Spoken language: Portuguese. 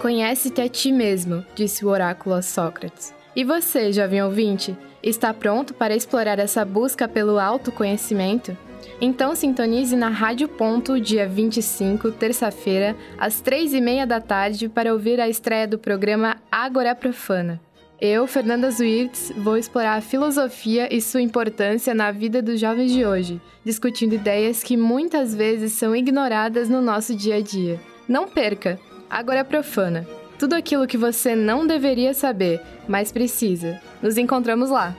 Conhece-te a ti mesmo, disse o oráculo a Sócrates. E você, jovem ouvinte, está pronto para explorar essa busca pelo autoconhecimento? Então sintonize na Rádio Ponto, dia 25, terça-feira, às três e meia da tarde, para ouvir a estreia do programa Agora Profana. Eu, Fernanda Zuirtz, vou explorar a filosofia e sua importância na vida dos jovens de hoje, discutindo ideias que muitas vezes são ignoradas no nosso dia a dia. Não perca! Agora Profana. Tudo aquilo que você não deveria saber, mas precisa. Nos encontramos lá!